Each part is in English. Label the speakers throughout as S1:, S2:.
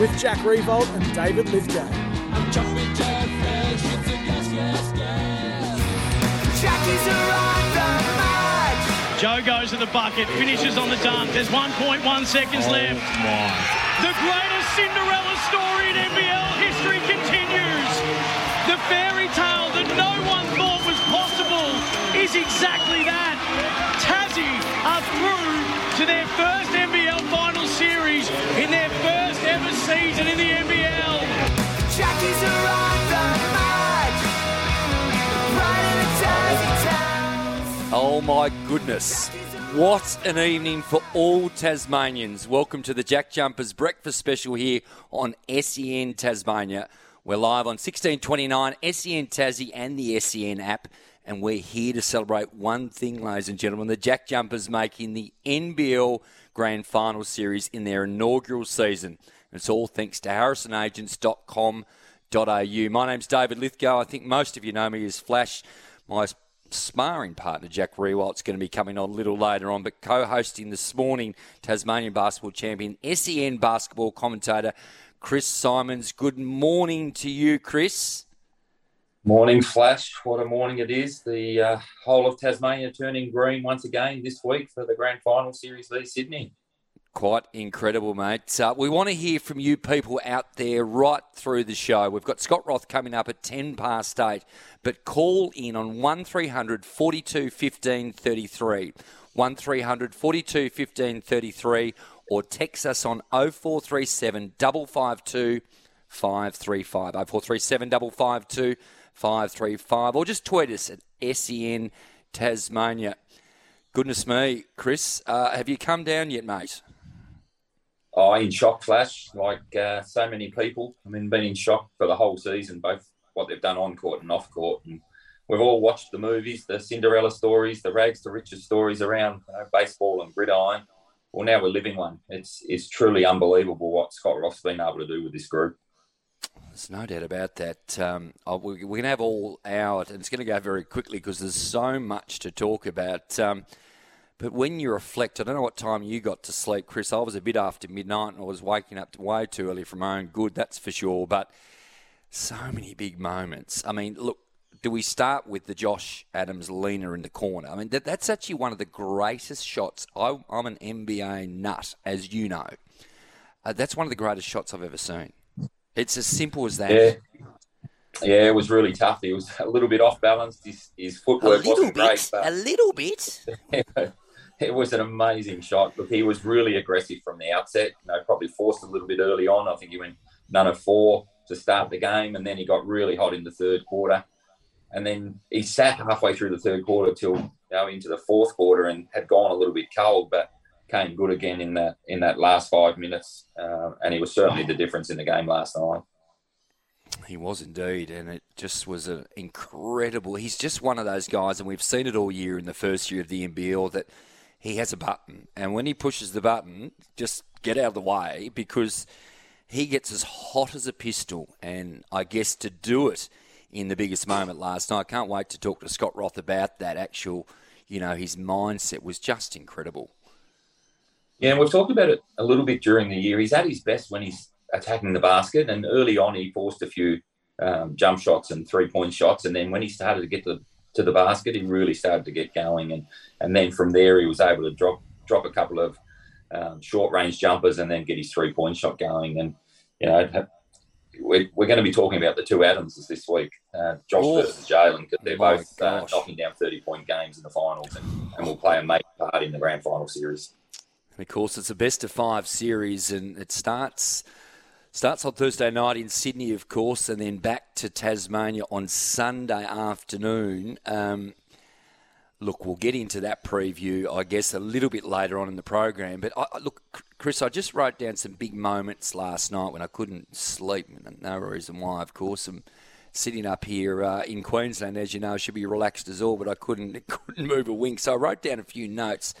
S1: with Jack Riewoldt and David Lithgow.
S2: Joe goes to the bucket, finishes on the dunk. There's 1.1 seconds oh left. The greatest Cinderella story in NBL history continues. The fairy tale that no one thought was possible is exactly that. Tassie are through to their first
S3: Oh my goodness. What an evening for all Tasmanians. Welcome to the Jack Jumpers breakfast special here on SEN Tasmania. We're live on 1629 SEN Tassie and the SEN app, and we're here to celebrate one thing, ladies and gentlemen. The Jack Jumpers making the NBL Grand Final Series in their inaugural season. It's all thanks to harrisonagents.com.au. My name's David Lithgow. I think most of you know me as Flash. My sparring partner Jack Riewoldt's going to be coming on a little later on, but co-hosting this morning Tasmanian basketball champion, SEN basketball commentator Chris Simons. Good morning to you, Chris.
S4: Morning, Flash. What a morning it is. The uh, whole of Tasmania turning green once again this week for the grand final series v Sydney.
S3: Quite incredible, mate. Uh, we want to hear from you people out there right through the show. We've got Scott Roth coming up at 10 past 8, but call in on 1300 42 15 33. 1300 42 15 33 or text us on 0437 552 535. 0437 552 535 or just tweet us at SEN Tasmania. Goodness me, Chris, uh, have you come down yet, mate?
S4: Oh, in shock, Flash, like uh, so many people. I mean, been in shock for the whole season, both what they've done on court and off court. And we've all watched the movies, the Cinderella stories, the rags to riches stories around you know, baseball and gridiron. Well, now we're living one. It's it's truly unbelievable what Scott Roth's been able to do with this group.
S3: There's no doubt about that. Um, oh, we- we're going to have all out, and it's going to go very quickly because there's so much to talk about. Um, but when you reflect, I don't know what time you got to sleep, Chris. I was a bit after midnight and I was waking up way too early for my own good, that's for sure. But so many big moments. I mean, look, do we start with the Josh Adams leaner in the corner? I mean, that, that's actually one of the greatest shots. I, I'm an NBA nut, as you know. Uh, that's one of the greatest shots I've ever seen. It's as simple as that.
S4: Yeah. Yeah, it was really tough. He was a little bit off balance. His, his footwork wasn't
S3: bit,
S4: great, but
S3: a little bit.
S4: it was an amazing shot. Look, he was really aggressive from the outset. You know, probably forced a little bit early on. I think he went none of four to start the game, and then he got really hot in the third quarter. And then he sat halfway through the third quarter till you know, into the fourth quarter and had gone a little bit cold, but came good again in that in that last five minutes. Uh, and he was certainly the difference in the game last night.
S3: He was indeed, and it just was an incredible. He's just one of those guys, and we've seen it all year in the first year of the NBL that he has a button, and when he pushes the button, just get out of the way because he gets as hot as a pistol. And I guess to do it in the biggest moment last night, I can't wait to talk to Scott Roth about that. Actual, you know, his mindset was just incredible.
S4: Yeah, and we've talked about it a little bit during the year. He's at his best when he's attacking the basket, and early on he forced a few um, jump shots and three point shots, and then when he started to get to, to the basket, he really started to get going, and and then from there he was able to drop drop a couple of um, short range jumpers and then get his three point shot going, and you know, we're, we're going to be talking about the two Adamses this week, uh, Josh
S3: Oh.
S4: versus Jalen, because they're
S3: My
S4: both uh, knocking down 30 point games in the finals and, and will play a major part in the grand final series.
S3: And of course, it's a best of five series, and it starts starts on Thursday night in Sydney, of course, and then back to Tasmania on Sunday afternoon. Um, look, we'll get into that preview, I guess, a little bit later on in the program. But I, look, Chris, I just wrote down some big moments last night when I couldn't sleep. No reason why, of course. I'm sitting up here uh, in Queensland, as you know, should be relaxed as all, but I couldn't couldn't move a wink. So I wrote down a few notes.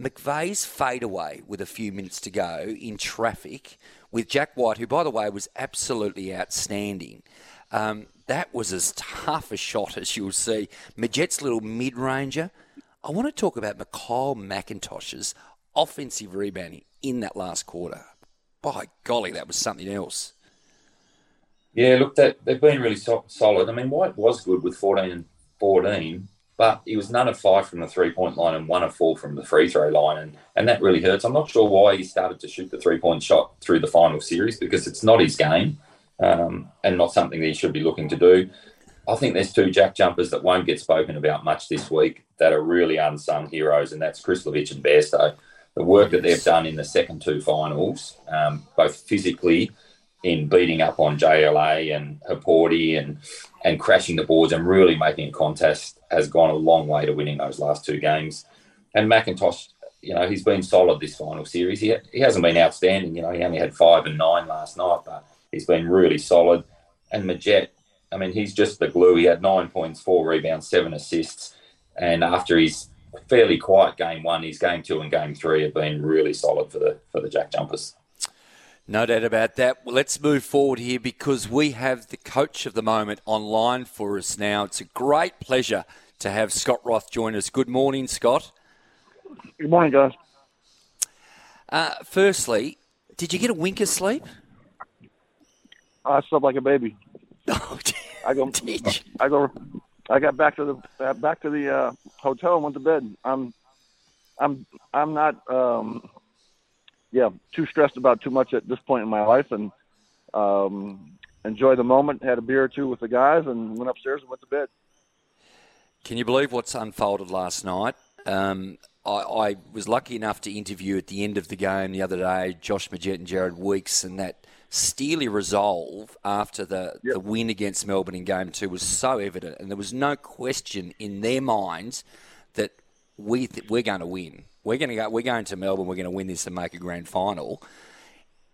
S3: McVeigh's fadeaway with a few minutes to go in traffic with Jack White, who, by the way, was absolutely outstanding. Um, that was as tough a shot as you'll see. Magette's little mid ranger. I want to talk about MiKyle McIntosh's offensive rebounding in that last quarter. By golly, that was something else.
S4: Yeah, look, they, they've been really so- solid. I mean, White was good with 14 and 14, but he was none of five from the three point line and one of four from the free throw line. And, and that really hurts. I'm not sure why he started to shoot the three point shot through the final series because it's not his game um, and not something that he should be looking to do. I think there's two jack jumpers that won't get spoken about much this week that are really unsung heroes, and that's Krslovic and Bairstow. The work that they've done in the second two finals, um, both physically in beating up on JLA and Hukporti and and crashing the boards and really making a contest has gone a long way to winning those last two games. And McIntosh, you know, he's been solid this final series. He, he hasn't been outstanding. You know, he only had five and nine last night, but he's been really solid. And Magette, I mean, he's just the glue. He had nine points, four rebounds, seven assists. And after his fairly quiet game one, his game two and game three have been really solid for the for the Jack Jumpers.
S3: No doubt about that. Well, let's move forward here because we have the coach of the moment online for us now. It's a great pleasure to have Scott Roth join us. Good morning, Scott.
S5: Good morning, guys.
S3: Uh, firstly, did you get a wink of sleep?
S5: I slept like a baby.
S3: Oh,
S5: I go. I go. I got back to the uh, back to the uh, hotel and went to bed. I'm, I'm, I'm not. Um, yeah, too stressed about too much at this point in my life, and um, enjoy the moment. Had a beer or two with the guys, and went upstairs and went to bed.
S3: Can you believe what's unfolded last night? Um, I, I was lucky enough to interview at the end of the game the other day Josh Magette and Jared Weeks, and that steely resolve after the, the win against Melbourne in game two was so evident, and there was no question in their minds that we th- we're going to win. We're going to go. We're going to Melbourne. We're going to win this and make a grand final.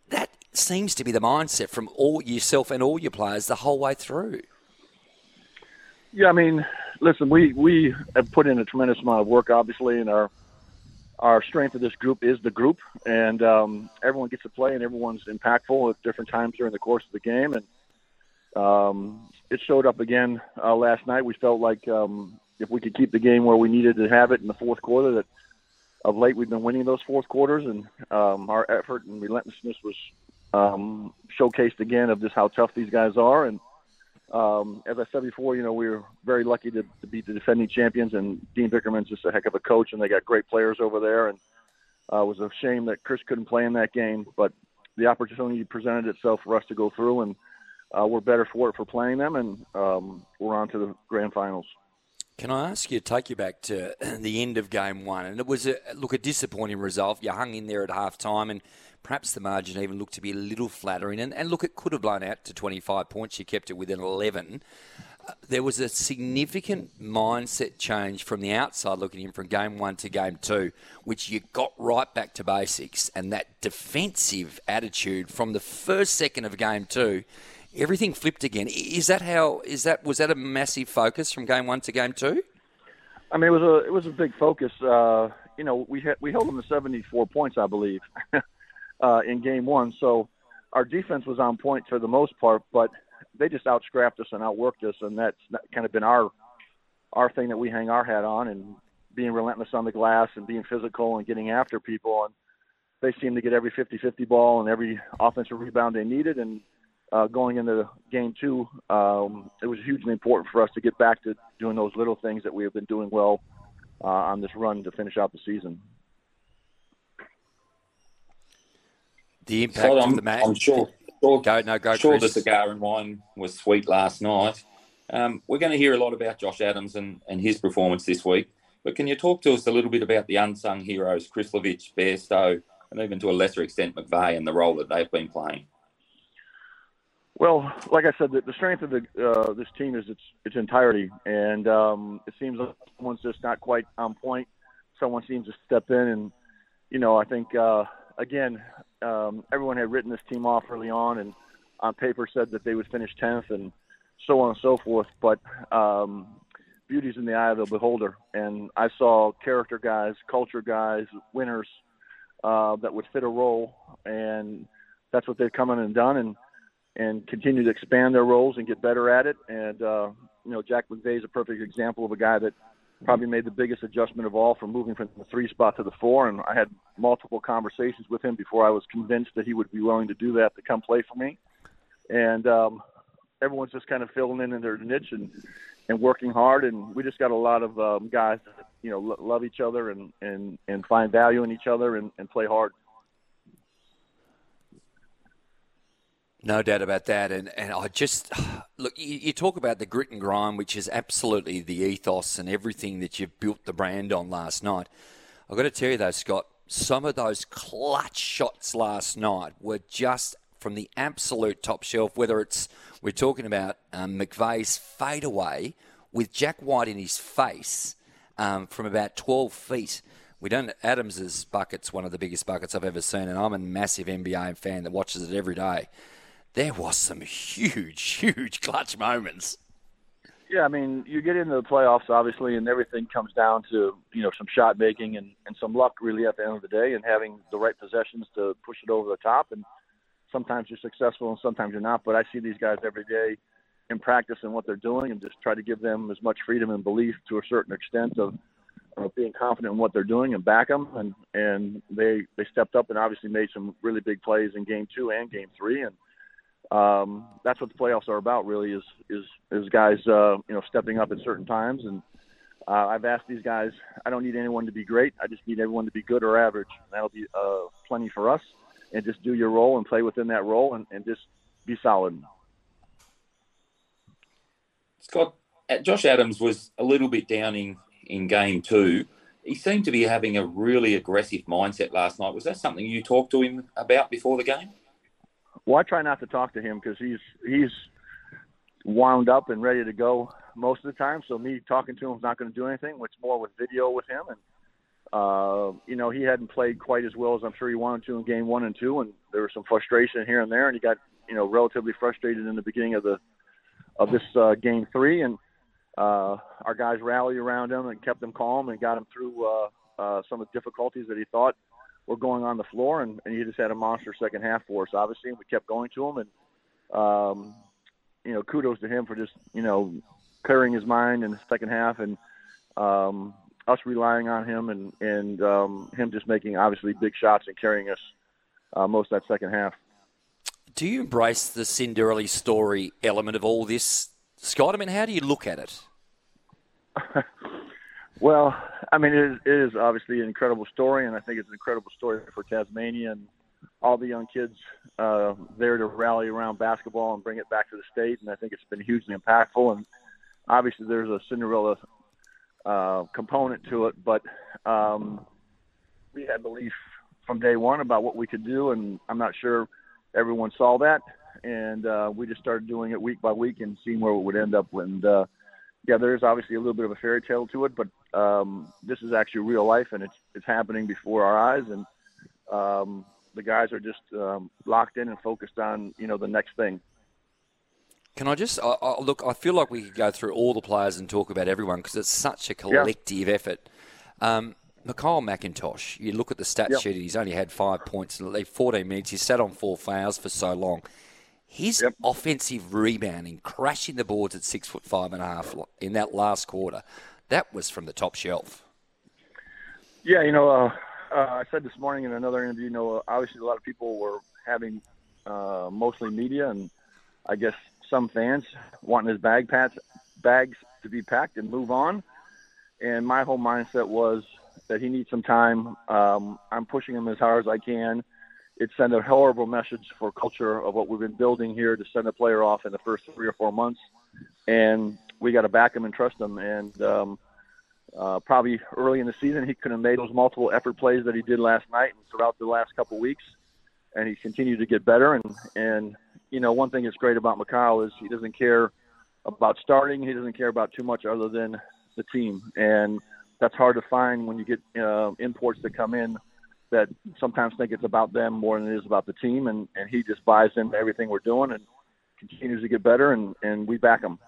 S3: That seems to be the mindset from all yourself and all your players the whole way through.
S5: Yeah, I mean, listen, we we have put in a tremendous amount of work, obviously, and our our strength of this group is the group, and um, everyone gets to play, and everyone's impactful at different times during the course of the game, and um, it showed up again uh, last night. We felt like um, if we could keep the game where we needed to have it in the fourth quarter, that of late we've been winning those fourth quarters, and um, our effort and relentlessness was um, showcased again of just how tough these guys are, and um, as I said before, you know, we were very lucky to, to beat the defending champions, and Dean Vickerman's just a heck of a coach, and they got great players over there. And uh, it was a shame that Chris couldn't play in that game, but the opportunity presented itself for us to go through, and uh, we're better for it for playing them, and um, we're on to the grand finals.
S3: Can I ask you to take you back to the end of game one? And it was a look a disappointing result. You hung in there at half time, and perhaps the margin even looked to be a little flattering. And, and look, it could have blown out to 25 points. You kept it within 11. Uh, there was a significant mindset change from the outside looking in from game one to game two, which you got right back to basics. And that defensive attitude from the first second of game two everything flipped again. Is that how? Is that was that a massive focus from game one to game two?
S5: I mean, it was a it was a big focus. Uh, you know, we had we held them to 74 points, I believe, uh, in game one. So our defense was on point for the most part, but they just outscrapped us and outworked us, and that's kind of been our our thing that we hang our hat on, and being relentless on the glass and being physical and getting after people. And they seemed to get every 50-50 ball and every offensive rebound they needed, and uh, going into game two, um, it was hugely important for us to get back to doing those little things that we have been doing well uh, on this run to finish out the season.
S3: The impact
S4: So
S3: of
S4: I'm,
S3: the match.
S4: I'm sure. Sure,
S3: Go, no, go,
S4: sure, the
S3: Chris.
S4: cigar and wine was sweet last night. Um, we're going to hear a lot about Josh Adams and, and his performance this week. But can you talk to us a little bit about the unsung heroes, Krslovic, Bairstow, and even to a lesser extent McVeigh and the role that they've been playing?
S5: Well, like I said, the, the strength of the uh, this team is its its entirety, and um, it seems like someone's just not quite on point. Someone seems to step in, and you know, I think uh, again, um, everyone had written this team off early on, and on paper said that they would finish tenth, and so on and so forth. But um, beauty's in the eye of the beholder, and I saw character guys, culture guys, winners uh, that would fit a role, and that's what they've come in and done, and and continue to expand their roles and get better at it. And uh, you know, Jack McVeigh is a perfect example of a guy that probably made the biggest adjustment of all from moving from the three spot to the four. And I had multiple conversations with him before I was convinced that he would be willing to do that to come play for me. And um, everyone's just kind of filling in in their niche and and working hard. And we just got a lot of um, guys that you know lo- love each other and and and find value in each other and, and play hard.
S3: No doubt about that. And, and I just, look, you, you talk about the grit and grind, which is absolutely the ethos and everything that you've built the brand on last night. I've got to tell you, though, Scott, some of those clutch shots last night were just from the absolute top shelf, whether it's, we're talking about um, McVeigh's fadeaway with Jack White in his face um, from about 12 feet. We don't. Adams's bucket's one of the biggest buckets I've ever seen, and I'm a massive NBA fan that watches it every day there was some huge, huge clutch moments.
S5: Yeah, I mean, you get into the playoffs, obviously, and everything comes down to you know some shot making and, and some luck, really, at the end of the day, and having the right possessions to push it over the top. And sometimes you're successful, and sometimes you're not. But I see these guys every day in practice and what they're doing, and just try to give them as much freedom and belief to a certain extent of, of being confident in what they're doing and back them. And and they they stepped up and obviously made some really big plays in game two and game three, and um, that's what the playoffs are about, really, is is is guys uh, you know stepping up at certain times. And uh, I've asked these guys, I don't need anyone to be great. I just need everyone to be good or average. And that'll be uh, plenty for us. And just do your role and play within that role, and, and just be solid.
S4: Scott, uh, Josh Adams was a little bit down in, in game two. He seemed to be having a really aggressive mindset last night. Was that something you talked to him about before the game?
S5: Well, I try not to talk to him because he's he's wound up and ready to go most of the time. So me talking to him is not going to do anything. It's more with video with him, and uh, you know he hadn't played quite as well as I'm sure he wanted to in game one and two, and there was some frustration here and there, and he got you know relatively frustrated in the beginning of the of this uh, game three, and uh, our guys rallied around him and kept him calm and got him through uh, uh, some of the difficulties that he thought were going on the floor, and, and he just had a monster second half for us, obviously, and we kept going to him, and um, you know, kudos to him for just you know clearing his mind in the second half, and um, us relying on him, and and um, him just making obviously big shots and carrying us uh, most of that second half.
S3: Do you embrace the Cinderella story element of all this, Scott? I mean, how do you look at it?
S5: Well, I mean, it is, it is obviously an incredible story, and I think it's an incredible story for Tasmania and all the young kids uh, there to rally around basketball and bring it back to the state. And I think it's been hugely impactful. And obviously, there's a Cinderella uh, component to it, but um, we had belief from day one about what we could do, and I'm not sure everyone saw that. And uh, we just started doing it week by week and seeing where it would end up. And uh, yeah, there is obviously a little bit of a fairy tale to it, but um, this is actually real life, and it's it's happening before our eyes, and um, the guys are just um, locked in and focused on you know the next thing.
S3: Can I just I, I, look? I feel like we could go through all the players and talk about everyone because it's such a collective yeah. effort. Um, MiKyle McIntosh, you look at the stat
S5: Yep.
S3: sheet, he's only had five points in 14 minutes. He's sat on four fouls for so long. His
S5: Yep.
S3: offensive rebounding, crashing the boards at six foot five and a half in that last quarter, that was from the top shelf.
S5: Yeah, you know, uh, uh, I said this morning in another interview. You know, obviously a lot of people were having uh, mostly media and I guess some fans wanting his bag pats, bags to be packed and move on. And my whole mindset was that he needs some time. Um, I'm pushing him as hard as I can. It sent a horrible message for culture of what we've been building here to send a player off in the first three or four months, and we got to back him and trust him. And um, uh, probably early in the season, he could have made those multiple effort plays that he did last night and throughout the last couple of weeks, and he continued to get better. And and you know, one thing that's great about MiKyle is he doesn't care about starting. He doesn't care about too much other than the team, and that's hard to find when you get uh, imports that come in that sometimes think it's about them more than it is about the team, and and he just buys into everything we're doing and continues to get better, and and we back him.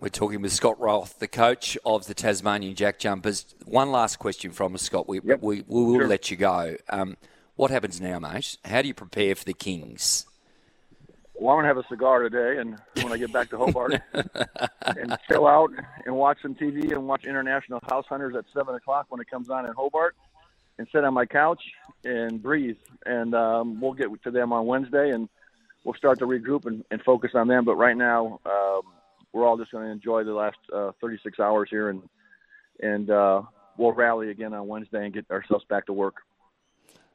S3: We're talking with Scott Roth, the coach of the Tasmanian Jack Jumpers. One last question from us, Scott. We,
S5: Yep.
S3: we, we will
S5: Sure.
S3: let you go. Um, what happens now, mate? How do you prepare for the Kings?
S5: Well, I'm gonna have a cigar today, and when I get back to Hobart, and chill out and watch some TV and watch International House Hunters at seven o'clock when it comes on in Hobart, and sit on my couch and breathe. And um, we'll get to them on Wednesday, and we'll start to regroup and, and focus on them. But right now, um, we're all just going to enjoy the last uh, 36 hours here, and and uh, we'll rally again on Wednesday and get ourselves back to work.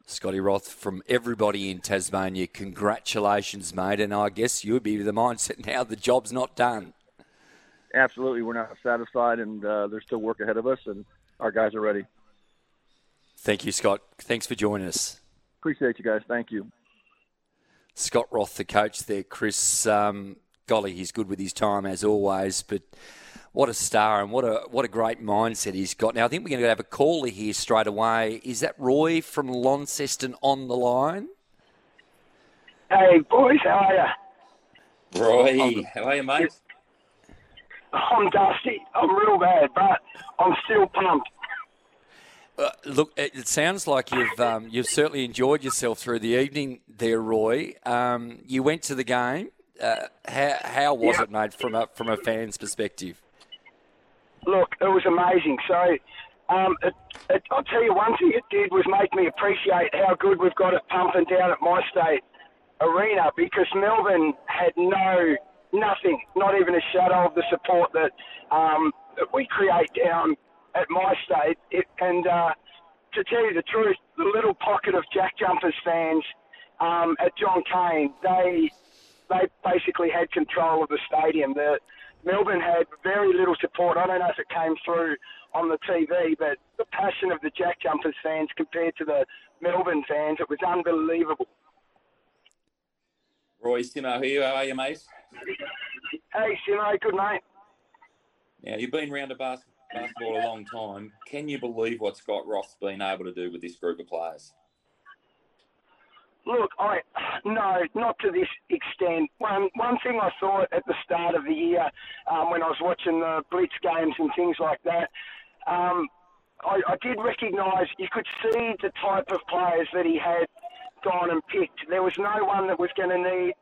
S3: Scotty Roth, from everybody in Tasmania, congratulations, mate. And I guess you'd be the mindset now the job's not done.
S5: Absolutely, we're not satisfied, and uh, there's still work ahead of us, and our guys are ready.
S3: Thank you, Scott. Thanks for joining us.
S5: Appreciate you guys. Thank you.
S3: Scott Roth, the coach there. Chris, um, golly, he's good with his time as always. But what a star and what a what a great mindset he's got. Now I think we're going to have a caller here straight away. Is that Roy from Launceston on the line?
S6: Hey, boys, how are you?
S4: Roy, how are you, mate?
S6: I'm dusty. I'm real bad, but I'm still pumped.
S3: Uh, look, it, sounds like you've um, you've certainly enjoyed yourself through the evening there, Roy. Um, you went to the game. Uh, how how was
S6: Yeah.
S3: it, mate, from a from a fan's perspective?
S6: Look, it was amazing. So, um, it, it, I'll tell you one thing it did was make me appreciate how good we've got it pumping down at my state arena because Melbourne had no, nothing, not even a shadow of the support that, um, that we create down at my state. It, and uh, to tell you the truth, the little pocket of Jack Jumpers fans um, at John Cain, they they basically had control of the stadium. The Melbourne had very little support. I don't know if it came through on the TV, but the passion of the Jack Jumpers fans compared to the Melbourne fans, it was unbelievable.
S4: Roy Simo here. How are you, mate?
S6: Hey, Simo, good mate.
S4: Now, you've been around the bas- basketball a long time. Can you believe what Scott Roth's been able to do with this group of players?
S6: Look, I no, not to this extent. One one thing I thought at the start of the year, um, when I was watching the Blitz games and things like that, um, I, I did recognise you could see the type of players that he had gone and picked. There was no one that was going to need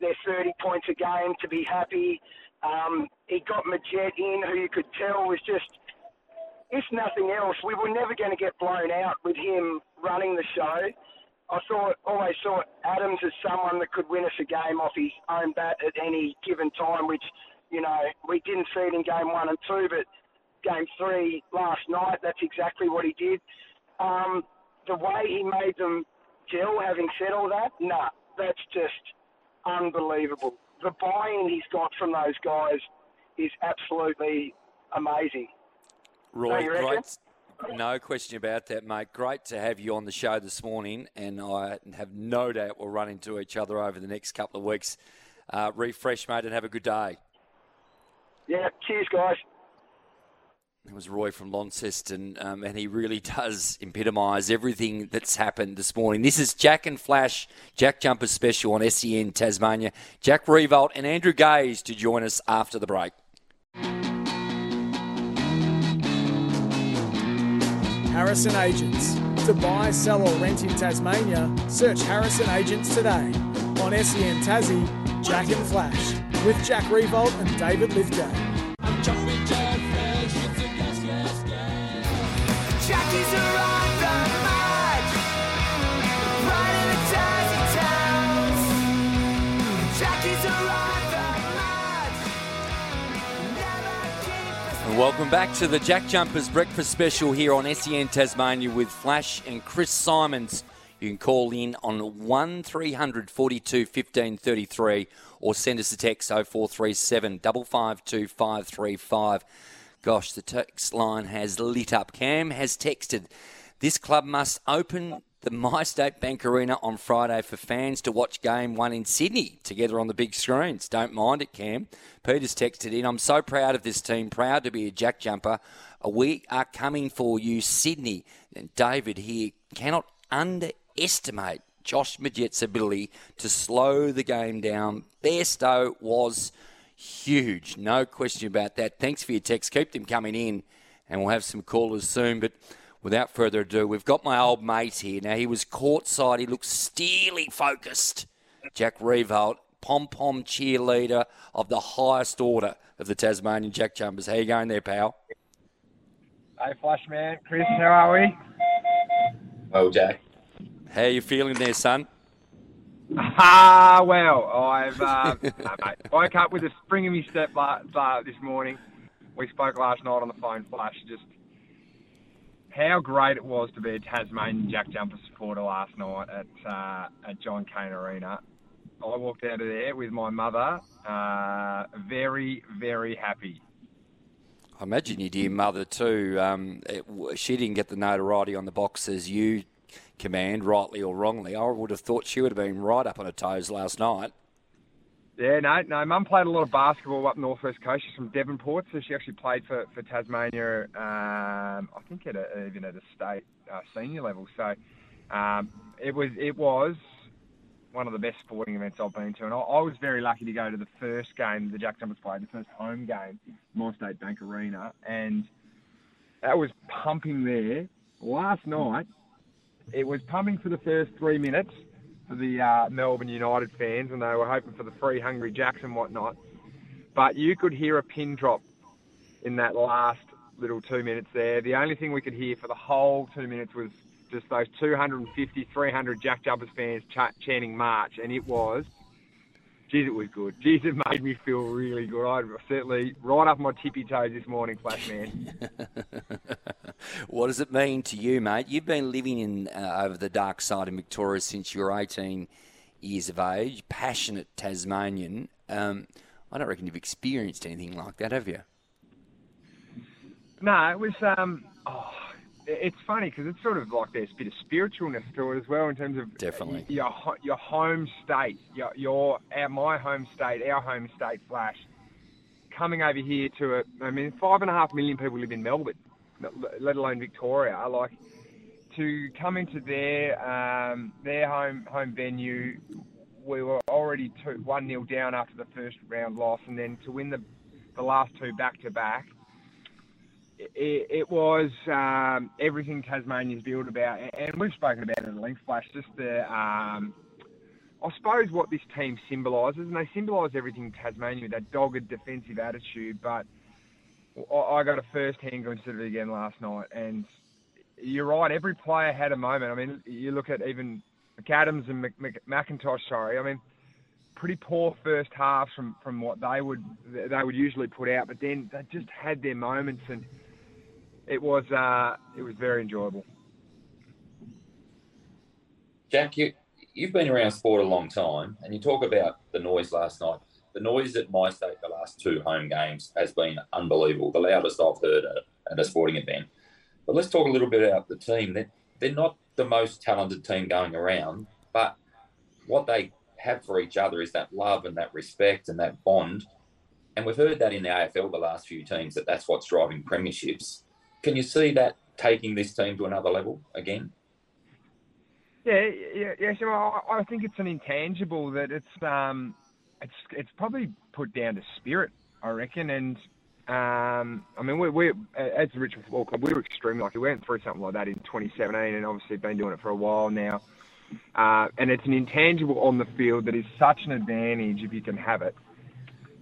S6: their 30 points a game to be happy. Um, he got Magette in, who you could tell was just if nothing else, we were never going to get blown out with him running the show. I thought, always thought Adams is someone that could win us a game off his own bat at any given time, which, you know, we didn't see it in game one and two, but game three last night, that's exactly what he did. Um, the way he made them gel, having said all that, nah, that's just unbelievable. The buy-in he's got from those guys is absolutely amazing.
S3: Roy,
S6: Don't you reckon?
S3: great. No question about that, mate. Great to have you on the show this morning, and I have no doubt we'll run into each other over the next couple of weeks. Uh, refresh, mate, and have a good day.
S6: Yeah, cheers, guys.
S3: It was Roy from Launceston, um, and he really does epitomise everything that's happened this morning. This is Jack and Flash, Jack Jumper Special on SEN Tasmania. Jack Riewoldt and Andrew Gaze to join us after the break.
S1: Harrison Agents. To buy, sell, or rent in Tasmania, search Harrison Agents today. On SEN Tassie, Jack and Flash, with Jack Riewoldt and David Lithgow.
S3: Welcome back to the Jack Jumpers Breakfast Special here on SEN Tasmania with Flash and Chris Simons. You can call in on 1 300 42 15 33 or send us a text 0437 552 535. Gosh, the text line has lit up. Cam has texted, This club must open the MyState Bank Arena on Friday for fans to watch game one in Sydney together on the big screens. Don't mind it, Cam. Peter's texted in, I'm so proud of this team, proud to be a jack jumper. We are coming for you, Sydney. And David here cannot underestimate Josh Magette's ability to slow the game down. Bairstow was huge, no question about that. Thanks for your text. Keep them coming in, and we'll have some callers soon. But without further ado, we've got my old mate here. Now, he was courtside. He looks steely focused. Jack Riewoldt, pom pom cheerleader of the highest order of the Tasmanian Jack Jumpers. How you going there, pal?
S7: Hey, Flash Man. Chris, how are we?
S4: Well, Jack.
S3: How you feeling there, son?
S7: Ah, well, I've uh, no, mate, woke up with a spring in my step la- la- this morning. We spoke last night on the phone, Flash. Just how great it was to be a Tasmanian Jack Jumper supporter last night at uh, at John Cain Arena. I walked out of there with my mother, uh, very, very happy.
S3: I imagine your dear mother too. Um, it, she didn't get the notoriety on the box as you command, rightly or wrongly. I would have thought she would have been right up on her toes last night.
S7: Yeah, no, no. Mum played a lot of basketball up North West Coast. She's from Devonport, so she actually played for, for Tasmania. Um, I think at a, even at a state uh, senior level. So um, it was it was one of the best sporting events I've been to, and I, I was very lucky to go to the first game the Jack Jumpers played, the first home game, MyState Bank Arena, and that was pumping there. Last night, it was pumping for the first three minutes for the uh, Melbourne United fans, and they were hoping for the free Hungry Jacks and whatnot. But you could hear a pin drop in that last little two minutes there. The only thing we could hear for the whole two minutes was just those 250, 300 Jack Jumpers fans ch- chanting March, and it was, geez, it was good. Geez, it made me feel really good. I certainly right up my tippy toes this morning, Flash Man.
S3: What does it mean to you, mate? You've been living in uh, over the dark side of Victoria since you were 18 years of age. Passionate Tasmanian. Um, I don't reckon you've experienced anything like that, have you?
S7: No, it was. Um, oh, it's funny because it's sort of like there's a bit of spiritualness to it as well in terms of
S3: Definitely.
S7: your your home state, your your our, my home state, our home state, Flash. Coming over here to a, I mean, five and a half million people live in Melbourne, let alone Victoria. Like to come into their um, their home home venue, we were already two one nil down after the first round loss, and then to win the the last two back to back it, was um, everything Tasmania's built about, and we've spoken about it at length, Flash. Just the, um, I suppose, what this team symbolises, and they symbolise everything Tasmania with that dogged defensive attitude. But I, got a first-hand glimpse of it again last night, and you're right. Every player had a moment. I mean, you look at even McAdams and Mc, McIntosh. Sorry, I mean. Pretty poor first halves from, from what they would they would usually put out, but then they just had their moments and it was uh, it was very enjoyable.
S4: Jack, you, you've been around sport a long time, and you talk about the noise last night. The noise at my state the last two home games has been unbelievable, the loudest I've heard at, at a sporting event. But let's talk a little bit about the team. They're, they're not the most talented team going around, but what they have for each other is that love and that respect and that bond. And we've heard that in the AFL the last few teams that that's what's driving premierships. Can you see that taking this team to another level again?
S7: Yeah, yeah, yeah. So I, I think it's an intangible that it's um, it's it's probably put down to spirit, I reckon. And um, I mean, we we as the Richmond Football Club, we were extremely lucky. We went through something like that in 2017, and obviously been doing it for a while now. Uh, and it's an intangible on the field that is such an advantage if you can have it.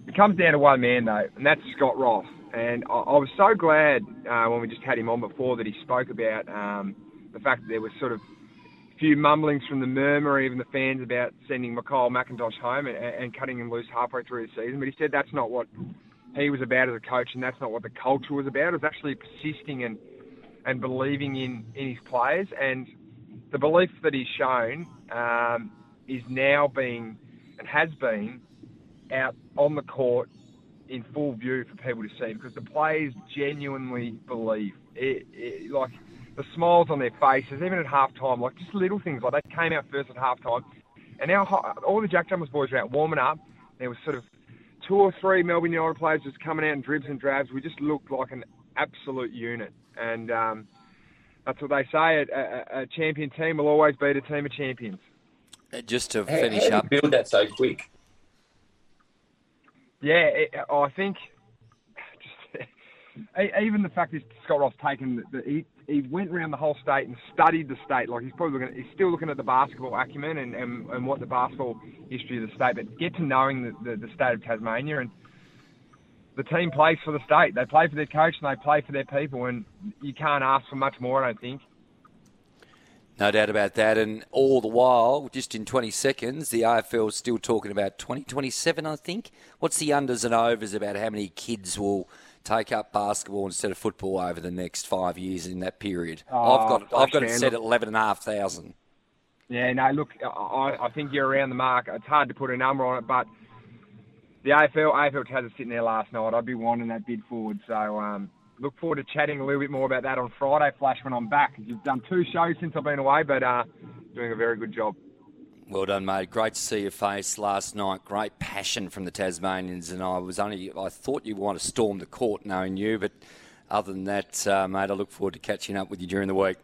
S7: It comes down to one man though, and that's Scott Roth. And I, I was so glad uh, when we just had him on before that he spoke about um, the fact that there was sort of a few mumblings from the murmur, even the fans, about sending MiKyle McIntosh home and, and cutting him loose halfway through the season. But he said that's not what he was about as a coach, and that's not what the culture was about. It was actually persisting and and believing in, in his players. And the belief that he's shown um, is now being and has been out on the court in full view for people to see because the players genuinely believe it, it, like the smiles on their faces, even at half time, like just little things like they came out first at half time. And now all the Jack Jumpers boys were out warming up. There was sort of two or three Melbourne United players just coming out in dribs and drabs. We just looked like an absolute unit. And um, that's what they say. A, a, a champion team will always beat a team of champions.
S3: Uh, Just to finish
S4: how
S3: up,
S4: build that so quick?
S7: Yeah, it, oh, I think just, even the fact is Scott Roth taken the, he, he went around the whole state and studied the state. Like he's probably looking, he's still looking at the basketball acumen and, and, and what the basketball history of the state, but get to knowing the, the, the state of Tasmania and the team plays for the state. They play for their coach and they play for their people, and you can't ask for much more. I don't think.
S3: No doubt about that. And all the while, just in 20 seconds, the AFL is still talking about 2027, I think. What's the unders and overs about how many kids will take up basketball instead of football over the next five years in that period?
S7: Oh,
S3: I've got I've got it set at 11,500.
S7: Yeah, no, look, I, I think you're around the mark. It's hard to put a number on it, but the AFL, AFL has it sitting there last night. I'd be wanting that bid forward. So um, look forward to chatting a little bit more about that on Friday, Flash, when I'm back. You've done two shows since I've been away, but uh, doing a very good job.
S3: Well done, mate. Great to see your face last night. Great passion from the Tasmanians, and I was only I thought you want to storm the court knowing you, but other than that, uh, mate, I look forward to catching up with you during the week.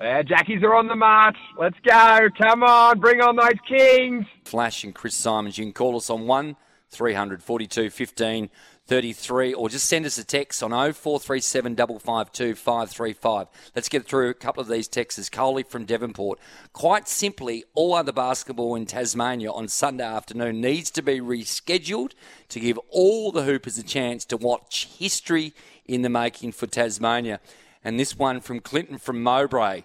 S7: Yeah, Jackies are on the march. Let's go. Come on, bring on those Kings.
S3: Flash and Chris Simons. You can call us on 1 300 42 15 33 or just send us a text on 0437 552 535. Let's get through a couple of these texts. Coley from Devonport. Quite simply, all other basketball in Tasmania on Sunday afternoon needs to be rescheduled to give all the Hoopers a chance to watch history in the making for Tasmania. And this one from Clinton from Mowbray.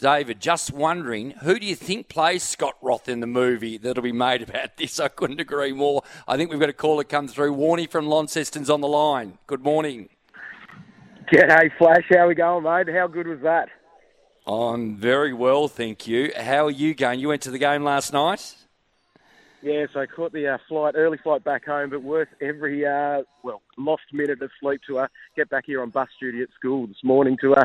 S3: David, just wondering, who do you think plays Scott Roth in the movie that'll be made about this? I couldn't agree more. I think we've got a caller come through. Warney from Launceston's on the line. Good morning.
S8: G'day, Flash. How are we going, mate? How good was that?
S3: I'm very well, thank you. How are you going? You went to the game last night?
S8: Yeah, so I caught the uh, flight, early flight back home, but worth every, uh, well, lost minute of sleep to uh, get back here on bus duty at school this morning to uh,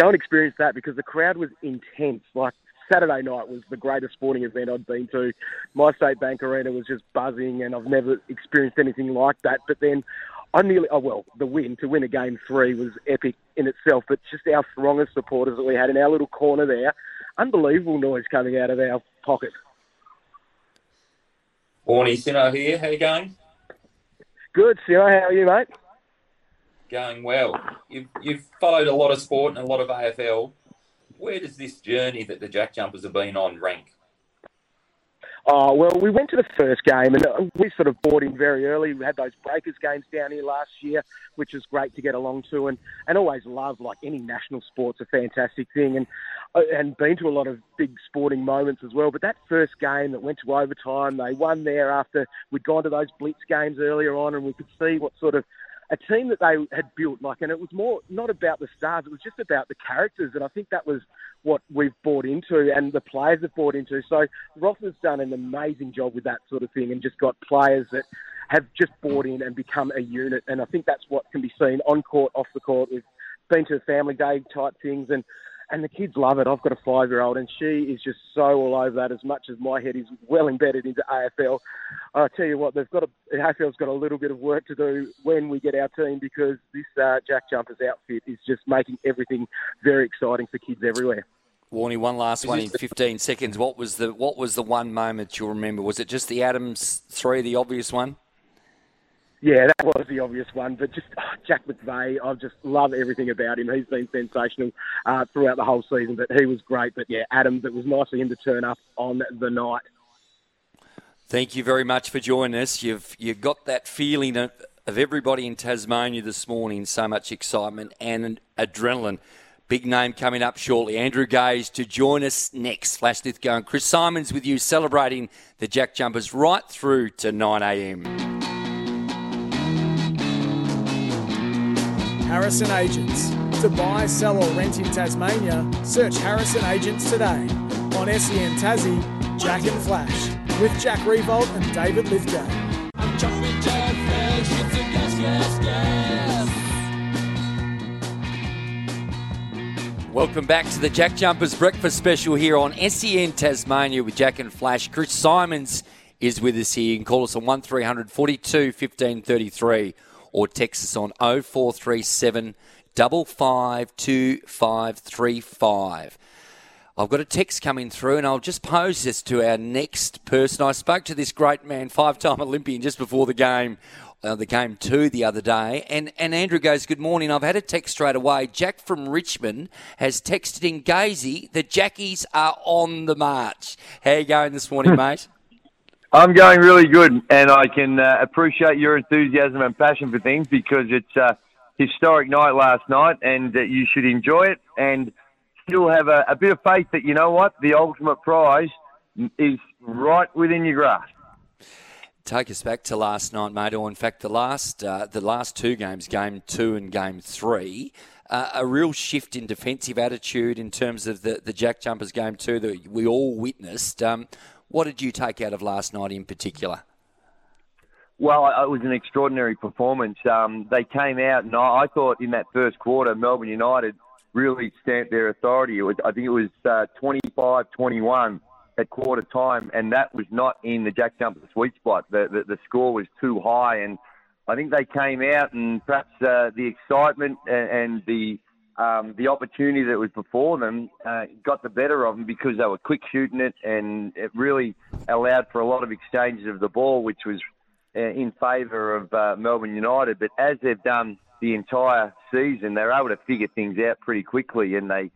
S8: go and experience that because the crowd was intense. Like, Saturday night was the greatest sporting event I'd been to. MyState Bank Arena was just buzzing, and I've never experienced anything like that. But then I nearly, oh well, the win to win a game three was epic in itself. But just our throng of supporters that we had in our little corner there, unbelievable noise coming out of our pocket.
S4: Warney Simo here. How you going?
S8: Good, Simo. How are you, mate?
S4: Going well. You've, you've followed a lot of sport and a lot of AFL. Where does this journey that the Jack Jumpers have been on rank?
S8: Oh, well, we went to the first game and uh, we sort of bought in very early. We had those Breakers games down here last year, which was great to get along to and, and always love, like any national sport's a fantastic thing and, uh, and been to a lot of big sporting moments as well. But that first game that went to overtime, they won there after we'd gone to those Blitz games earlier on and we could see what sort of a team that they had built, like, and it was more not about the stars, it was just about the characters, and I think that was what we've bought into, and the players have bought into. So Roth has done an amazing job with that sort of thing, and just got players that have just bought in and become a unit, and I think that's what can be seen on court, off the court. We've been to family day type things, and and the kids love it. I've got a five year old, and she is just so all over that. As much as my head is well embedded into AFL, I tell you what, they've got a, AFL's got a little bit of work to do when we get our team because this uh, Jack Jumpers outfit is just making everything very exciting for kids everywhere.
S3: Warney, one last one in 15 seconds. What was the what was the one moment you'll remember? Was it just the Adams three, the obvious one?
S8: Yeah, that was the obvious one, but just oh, Jack McVeigh, I just love everything about him. He's been sensational uh, throughout the whole season, but he was great. But yeah, Adams, it was nice for him to turn up on the night.
S3: Thank you very much for joining us. You've you've got that feeling of, of everybody in Tasmania this morning. So much excitement and adrenaline. Big name coming up shortly. Andrew Gaze to join us next. Flash Lithgow and Chris Simons with you celebrating the Jack Jumpers right through to 9 a.m.
S1: Harrison Agents. To buy, sell, or rent in Tasmania, search Harrison Agents today. On SEN Tassie, Jack and Flash, with Jack Riewoldt and David Lithgow.
S3: Welcome back to the Jack Jumpers Breakfast Special here on SEN Tasmania with Jack and Flash. Chris Simons is with us here. You can call us on 1300 42 15 33 or text us on 0437 552535. I've got a text coming through, and I'll just pose this to our next person. I spoke to this great man, five-time Olympian, just before the game, uh, the game two the other day, and and Andrew goes, "Good morning." I've had a text straight away. Jack from Richmond has texted in Gazy. The Jackies are on the march. How you going this morning, mate?
S9: I'm going really good, and I can uh, appreciate your enthusiasm and passion for things because it's a historic night last night, and uh, you should enjoy it and still have a, a bit of faith that you know what the ultimate prize is right within your grasp.
S3: Take us back to last night, mate. Or in fact, the last uh, the last two games, game two and game three. Uh, a real shift in defensive attitude in terms of the, the Jack Jumpers game two that we all witnessed. Um, what did you take out of last night in particular?
S9: Well, it was an extraordinary performance. Um, they came out, and I, thought in that first quarter, Melbourne United really stamped their authority. It was, I think it was uh, 25-21 at quarter time, and that was not in the Jack Jumper sweet spot. The, the, the score was too high, and I think they came out, and perhaps uh, the excitement and, and the um, the opportunity that was before them uh, got the better of them because they were quick shooting it, and it really allowed for a lot of exchanges of the ball, which was uh, in favour of uh, Melbourne United. But as they've done the entire season, they're able to figure things out pretty quickly, and they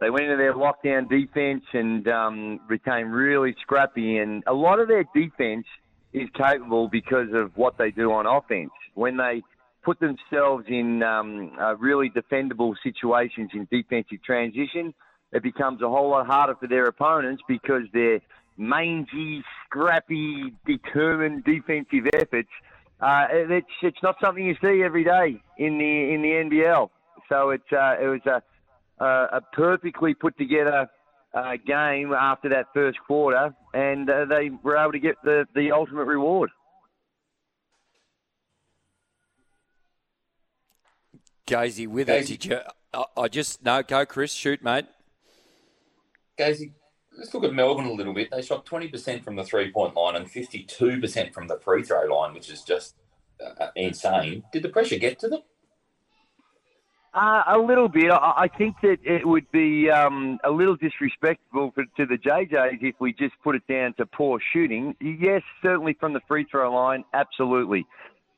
S9: they went into their lockdown defence and um, became really scrappy. And a lot of their defence is capable because of what they do on offense. When they put themselves in um, uh, really defendable situations in defensive transition, it becomes a whole lot harder for their opponents because they're mangy, scrappy, determined defensive efforts. Uh, it's it's not something you see every day in the in the NBL. So it's uh, it was a a perfectly put together uh, game after that first quarter, and uh, they were able to get the the ultimate reward.
S3: Gazy with it. Did you? I, I just no. Go, Chris. Shoot, mate.
S4: Gazy, let's look at Melbourne a little bit. They shot 20% from the three point line and 52% from the free throw line, which is just uh, insane. Did the pressure get to them?
S9: Uh, a little bit. I, I think that it would be um, a little disrespectful for, to the JJs if we just put it down to poor shooting. Yes, certainly from the free throw line, absolutely.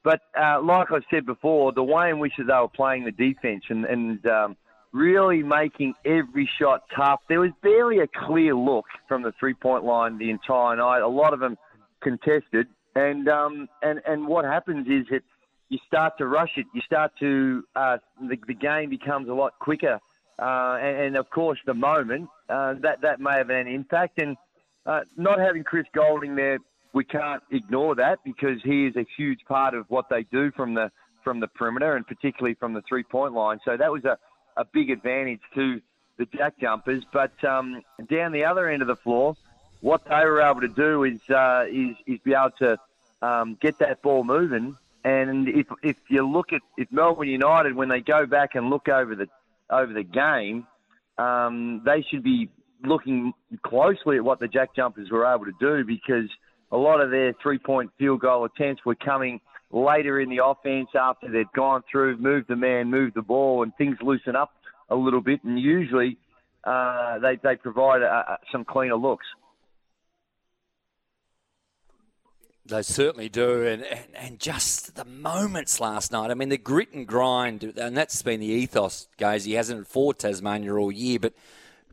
S9: But uh, like I said before, the way in which they were playing the defence and, and um, really making every shot tough, there was barely a clear look from the three point line the entire night. A lot of them contested. And, um, and, and what happens is that you start to rush it. You start to uh, the, the game becomes a lot quicker, uh, and, and, of course the moment uh, that that may have an impact. And uh, not having Chris Goldring there, we can't ignore that because he is a huge part of what they do from the from the perimeter and particularly from the three point line. So that was a, a big advantage to the Jack Jumpers. But um, down the other end of the floor, what they were able to do is uh, is, is be able to um, get that ball moving and if if you look at if Melbourne United when they go back and look over the over the game, um, they should be looking closely at what the Jack Jumpers were able to do because a lot of their three point field goal attempts were coming later in the offense after they'd gone through, moved the man, moved the ball, and things loosen up a little bit. And usually uh, they they provide uh, some cleaner looks.
S3: They certainly do, and, and, and just the moments last night. I mean, the grit and grind, and that's been the ethos, guys. He hasn't fought Tasmania all year, but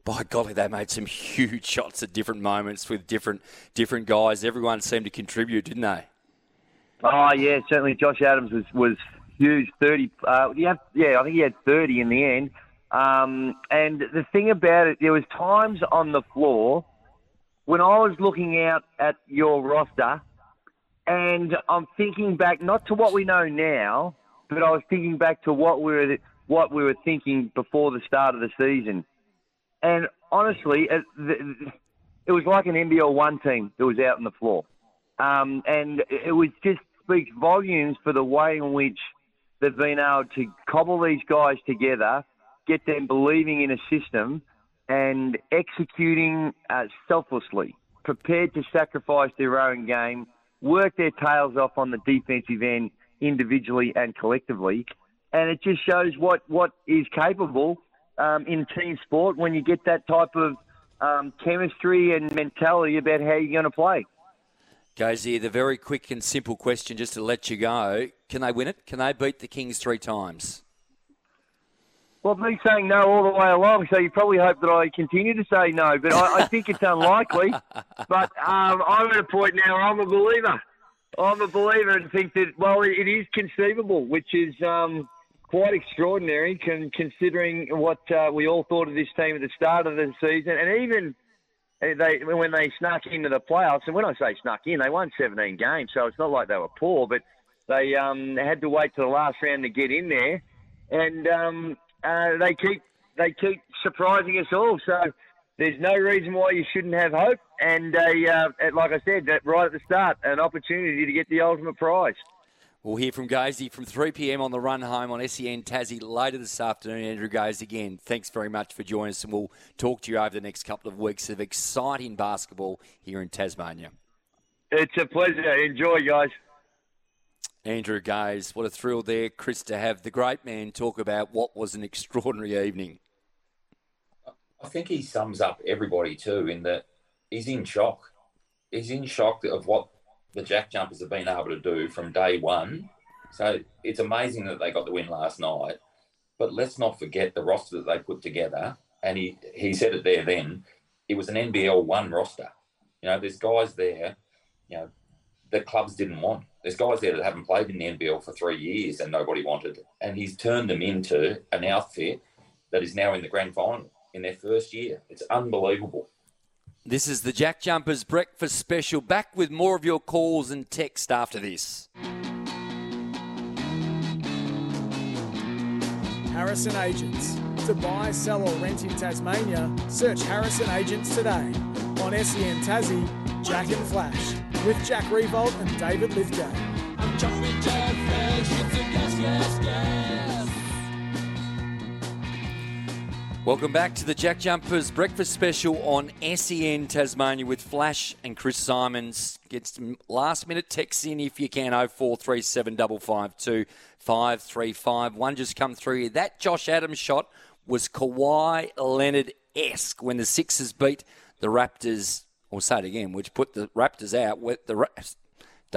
S3: by golly, they made some huge shots at different moments with different different guys. Everyone seemed to contribute, didn't they?
S9: Oh yeah, certainly. Josh Adams was was huge. Thirty. Uh, yeah, yeah. I think he had thirty in the end. Um, and the thing about it, there was times on the floor when I was looking out at your roster and I'm thinking back not to what we know now, but I was thinking back to what we were what we were thinking before the start of the season, and honestly, it, it was like an NBL one team that was out on the floor, um, and it was just speaks volumes for the way in which they've been able to cobble these guys together, get them believing in a system, and executing uh, selflessly, prepared to sacrifice their own game, work their tails off on the defensive end individually and collectively. And it just shows what, what is capable um, in team sport when you get that type of um, chemistry and mentality about how you're going to play.
S3: Here, the very quick and simple question just to let you go. Can they win it? Can they beat the Kings three times?
S9: Well, me saying no all the way along, so you probably hope that I continue to say no, but I, I think it's unlikely. But um, I'm at a point now where I'm a believer. I'm a believer and think that, well, it, it is conceivable, which is um, quite extraordinary con- considering what uh, we all thought of this team at the start of the season. And even uh, they when they snuck into the playoffs, and when I say snuck in, they won 17 games, so it's not like they were poor, but they um, had to wait to the last round to get in there. And um, uh, they keep they keep surprising us all. So there's no reason why you shouldn't have hope. And uh, like I said, right at the start, an opportunity to get the ultimate prize.
S3: We'll hear from Gazy from 3 p.m. on the run home on SEN Tassie later this afternoon. Andrew Gaze again. Thanks very much for joining us, and we'll talk to you over the next couple of weeks of exciting basketball here in Tasmania.
S9: It's a pleasure. Enjoy, guys.
S3: Andrew Gaze, what a thrill there, Chris, to have the great man talk about what was an extraordinary evening.
S4: I think he sums up everybody too in that he's in shock. He's in shock of what the Jack Jumpers have been able to do from day one. So it's amazing that they got the win last night. But let's not forget the roster that they put together. And he, he said it there then. It was an NBL one roster. You know, there's guys there, you know, that clubs didn't want. There's guys there that haven't played in the NBL for three years and nobody wanted. And he's turned them into an outfit that is now in the grand final in their first year. It's unbelievable.
S3: This is the Jack Jumpers Breakfast Special. Back with more of your calls and text after this.
S1: Harrison Agents. To buy, sell, or rent in Tasmania, search Harrison Agents today. On SEN Tassie, Jack and Flash. With Jack Riewoldt and David Lithgow.
S3: Welcome back to the Jack Jumpers Breakfast Special on SEN Tasmania with Flash and Chris Simons. Get some last minute texts in if you can. 0437 552 535. One just come through here. That Josh Adams shot was Kawhi Leonard esque when the Sixers beat the Raptors. I'll say it again, which put the Raptors out. The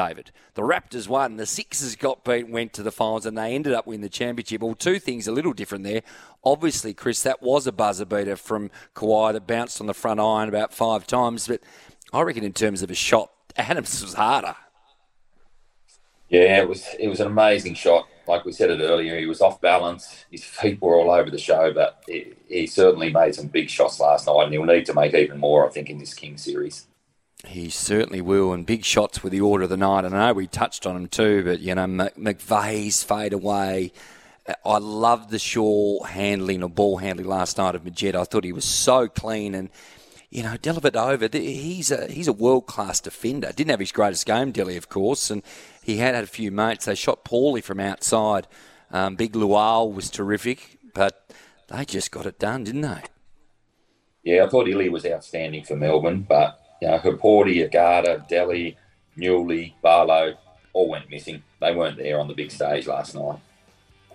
S3: David. The Raptors won. The Sixers got beat, went to the finals, and they ended up winning the championship. Well, two things a little different there. Obviously, Chris, that was a buzzer beater from Kawhi that bounced on the front iron about five times. But I reckon in terms of a shot, Adams was harder.
S4: Yeah, it was it was an amazing shot. Like we said it earlier, he was off balance. His feet were all over the show, but he, he certainly made some big shots last night, and he'll need to make even more, I think, in this King series.
S3: He certainly will, and big shots were the order of the night. And I know we touched on him too, but you know McVeigh's fade away. I loved the Shaw handling or ball handling last night of Magette. I thought he was so clean and. You know, Dellavedova, he's a he's a world class defender. Didn't have his greatest game, Delly, of course, and he had had a few mates. They shot poorly from outside. Um, Big Lual was terrific, but they just got it done, didn't they?
S4: Yeah, I thought Ili was outstanding for Melbourne, but you know, Hukporti, Agata, Delly, Newley, Barlow all went missing. They weren't there on the big stage last night.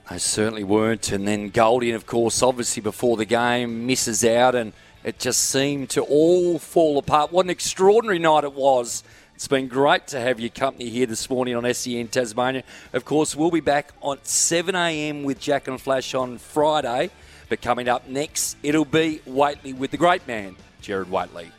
S3: They certainly weren't. And then Goldie, of course, obviously before the game, misses out, and it just seemed to all fall apart. What an extraordinary night it was. It's been great to have your company here this morning on SEN Tasmania. Of course, we'll be back on 7 a.m. with Jack and Flash on Friday. But coming up next, it'll be Waitley with the great man, Jared Waitley.